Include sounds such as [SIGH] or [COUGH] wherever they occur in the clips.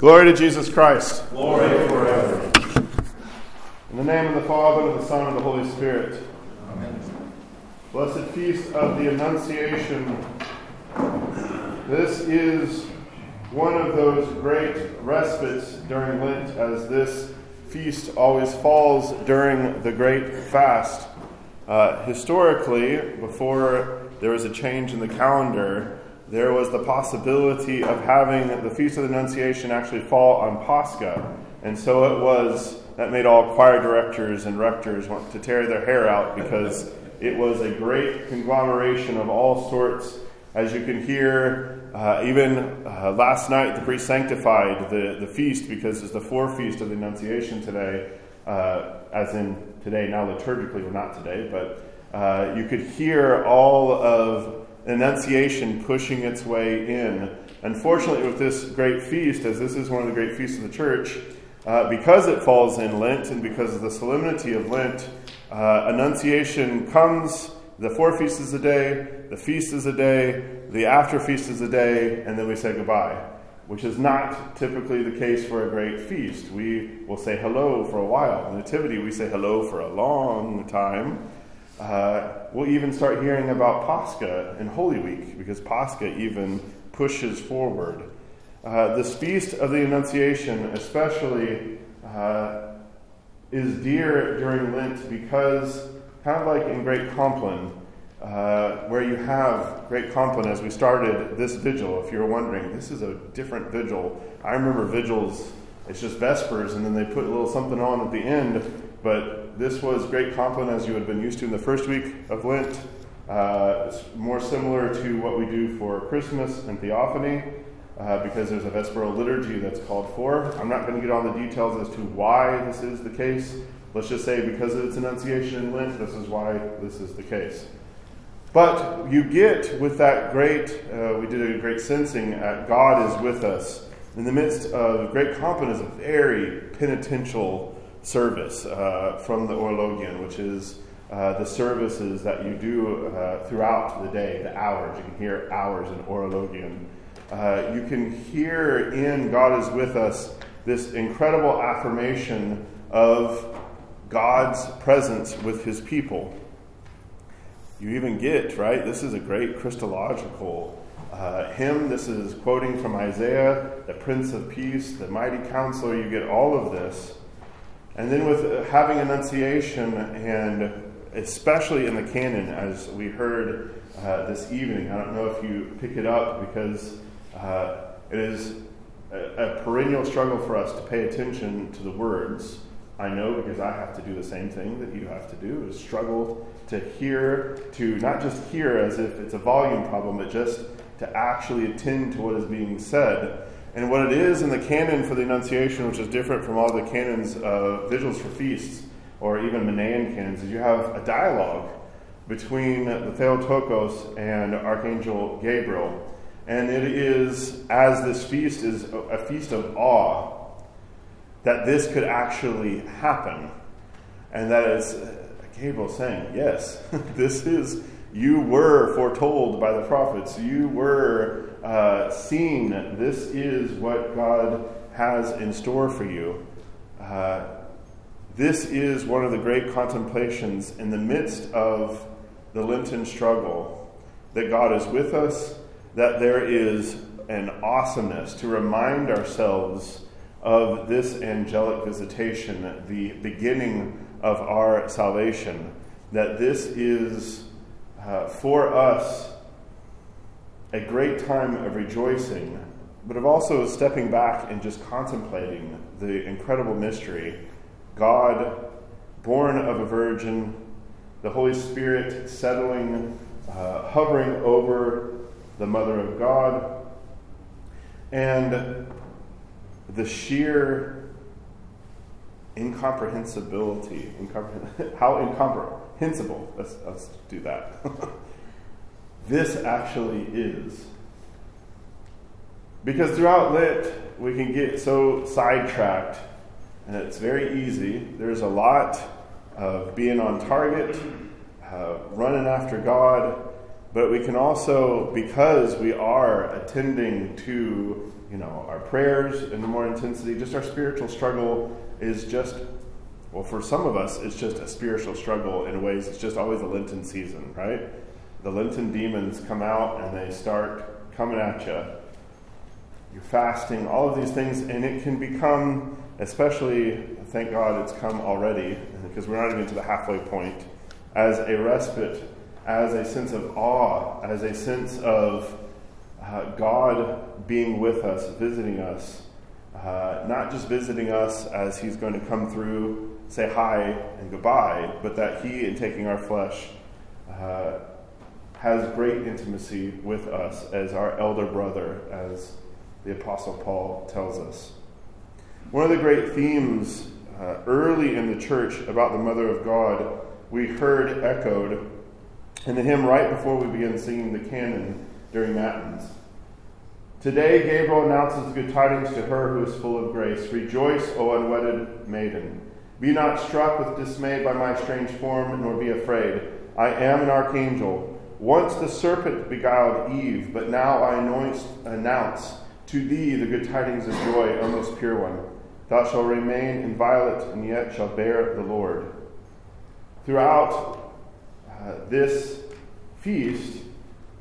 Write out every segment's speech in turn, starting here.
Glory to Jesus Christ. Glory forever. In the name of the Father, and of the Son, and of the Holy Spirit. Amen. Blessed feast of the Annunciation. This is one of those great respites during Lent, as this feast always falls during the great fast. Uh, historically, before there was a change in the calendar, there was the possibility of having the Feast of the Annunciation actually fall on Pascha. And so it was, that made all choir directors and rectors want to tear their hair out because [LAUGHS] it was a great conglomeration of all sorts. As you can hear, uh, even uh, last night, the priest sanctified the, the feast because it's the forefeast of the Annunciation today, uh, as in today, now liturgically, or not today, but uh, you could hear all of Annunciation pushing its way in. Unfortunately, with this great feast, as this is one of the great feasts of the church, uh, because it falls in Lent and because of the solemnity of Lent, uh, Annunciation comes, the forefeast is a day, the feast is a day, the after feast is a day, and then we say goodbye, which is not typically the case for a great feast. We will say hello for a while. Nativity, we say hello for a long time. Uh, we'll even start hearing about Pascha and Holy Week because Pascha even pushes forward. Uh, this feast of the Annunciation, especially, uh, is dear during Lent because, kind of like in Great Compline, uh, where you have Great Compline as we started this vigil. If you're wondering, this is a different vigil. I remember vigils, it's just Vespers, and then they put a little something on at the end but this was great Compline as you had been used to in the first week of Lent. Uh, it's more similar to what we do for Christmas and Theophany uh, because there's a Vesperal liturgy that's called for. I'm not going to get all the details as to why this is the case. Let's just say because of its Annunciation in Lent, this is why this is the case. But you get with that great, uh, we did a great censing at God is with us. In the midst of great is a very penitential service uh, from the Orologion, which is uh, the services that you do uh, throughout the day, the hours. You can hear hours in Orologion. Uh, you can hear in God is with us this incredible affirmation of God's presence with his people. You even get, right? This is a great Christological uh, hymn. This is quoting from Isaiah, the Prince of Peace, the mighty counselor. You get all of this. And then with uh, having Annunciation, and especially in the canon, as we heard uh, this evening, I don't know if you pick it up because uh, it is a, a, perennial struggle for us to pay attention to the words. I know because I have to do the same thing that you have to do is struggle to hear, to not just hear as if it's a volume problem, but just to actually attend to what is being said. And what it is in the canon for the Annunciation, which is different from all the canons of vigils for feasts, or even Menaion canons, is you have a dialogue between the Theotokos and Archangel Gabriel. And it is, as this feast is a feast of awe, that this could actually happen. And that is uh, Gabriel saying, Yes, [LAUGHS] this is, you were foretold by the prophets. You were uh, seeing this is what God has in store for you. Uh, this is one of the great contemplations in the midst of the Lenten struggle that God is with us, that there is an awesomeness to remind ourselves of this angelic visitation, the beginning of our salvation, that this is uh, for us a great time of rejoicing, but of also stepping back and just contemplating the incredible mystery. God, born of a virgin, the Holy Spirit settling, uh, hovering over the Mother of God, and the sheer incomprehensibility, incompre- how incomprehensible, let's, let's do that. [LAUGHS] this actually is. Because throughout Lit, we can get so sidetracked, and it's very easy. There's a lot of being on target, uh, running after God, but we can also, because we are attending to, you know, our prayers in more intensity, just our spiritual struggle is just, well, for some of us, it's just a spiritual struggle in ways. It's just always a Lenten season, right? The Lenten demons come out and they start coming at you. You're fasting, all of these things, and it can become, especially, thank God it's come already, because we're not even to the halfway point, as a respite as a sense of awe, as a sense of uh, God being with us, visiting us. Uh, not just visiting us as He's going to come through, say hi and goodbye, but that He, in taking our flesh, uh, has great intimacy with us as our elder brother, as the Apostle Paul tells us. One of the great themes uh, early in the church about the Mother of God we heard echoed in the hymn right before we begin singing the canon during Matins. Today, Gabriel announces good tidings to her who is full of grace. Rejoice, O unwedded maiden. Be not struck with dismay by my strange form, nor be afraid. I am an archangel. Once the serpent beguiled Eve, but now I anoint, announce to thee the good tidings of joy, O most pure one. Thou shalt remain inviolate, and yet shalt bear the Lord. Throughout uh, this feast,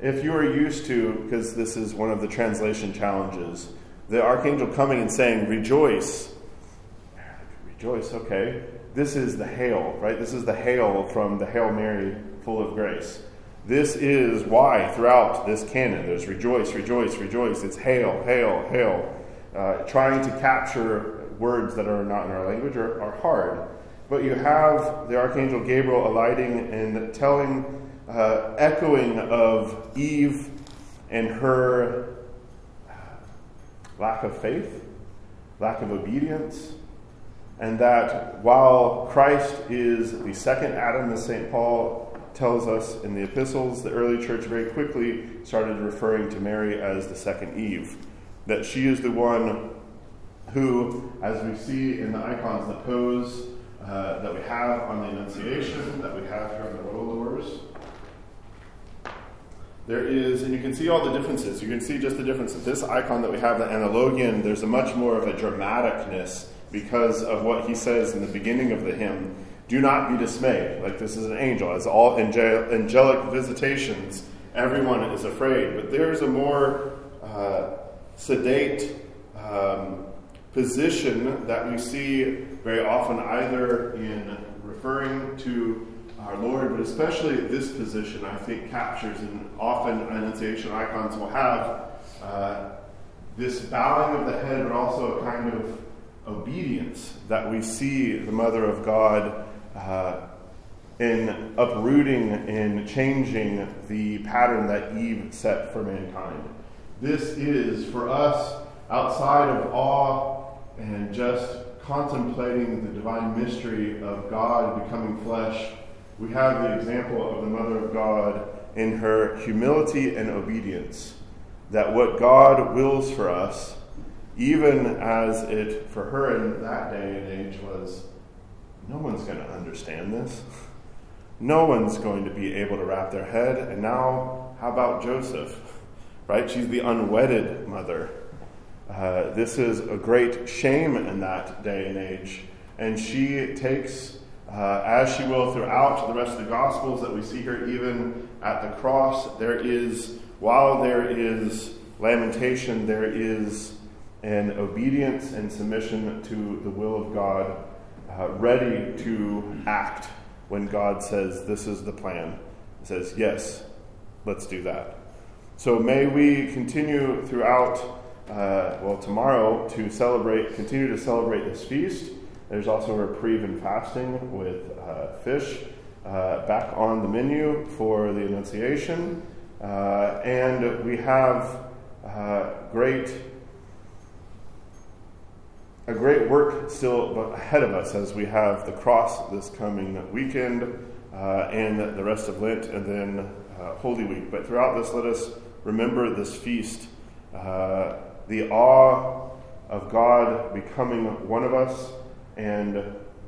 if you are used to, because this is one of the translation challenges, the archangel coming and saying, Rejoice. Rejoice, okay. This is the hail, right? This is the hail from the Hail Mary, full of grace. This is why throughout this canon there's rejoice, rejoice, rejoice. It's hail, hail, hail. Uh, trying to capture words that are not in our language are, are hard. But you have the Archangel Gabriel alighting and telling, uh, echoing of Eve and her uh, lack of faith, lack of obedience, and that while Christ is the second Adam, as St. Paul tells us in the epistles, the early church very quickly started referring to Mary as the second Eve. That she is the one who, as we see in the icons that pose uh, that we have on the Annunciation, that we have here on the royal doors. There is, and you can see all the differences. You can see just the difference. Of this icon that we have, the Antilogian, there's a much more of a dramaticness because of what he says in the beginning of the hymn. Do not be dismayed. Like this is an angel. As all angelic visitations, everyone is afraid. But there's a more uh, sedate um, position that we see very often either in referring to our Lord, but especially this position, I think, captures, and often Annunciation icons will have uh, this bowing of the head, but also a kind of obedience that we see the Mother of God uh, in uprooting and changing the pattern that Eve set for mankind. This is, for us, outside of awe and just contemplating the divine mystery of God becoming flesh, we have the example of the Mother of God in her humility and obedience. That what God wills for us, even as it for her in that day and age was, no one's going to understand this. No one's going to be able to wrap their head. And now, how about Joseph? Right? She's the unwedded mother. Uh, this is a great shame in that day and age. And she takes, uh, as she will throughout the rest of the Gospels that we see here, even at the cross, there is, while there is lamentation, there is an obedience and submission to the will of God, uh, ready to act when God says, This is the plan. Says, Yes, let's do that. So may we continue throughout uh, well, tomorrow to celebrate, continue to celebrate this feast. There's also a reprieve and fasting with uh, fish uh, back on the menu for the Annunciation. Uh, and we have uh, great a great work still ahead of us as we have the cross this coming weekend uh, and the rest of Lent and then Holy Week. But throughout this, let us remember this feast. Uh, the awe of God becoming one of us and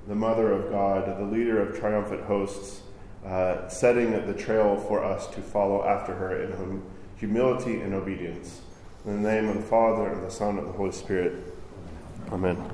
the Mother of God, the leader of triumphant hosts, uh, setting the trail for us to follow after her in humility and obedience. In the name of the Father, and the Son, and the Holy Spirit. Amen.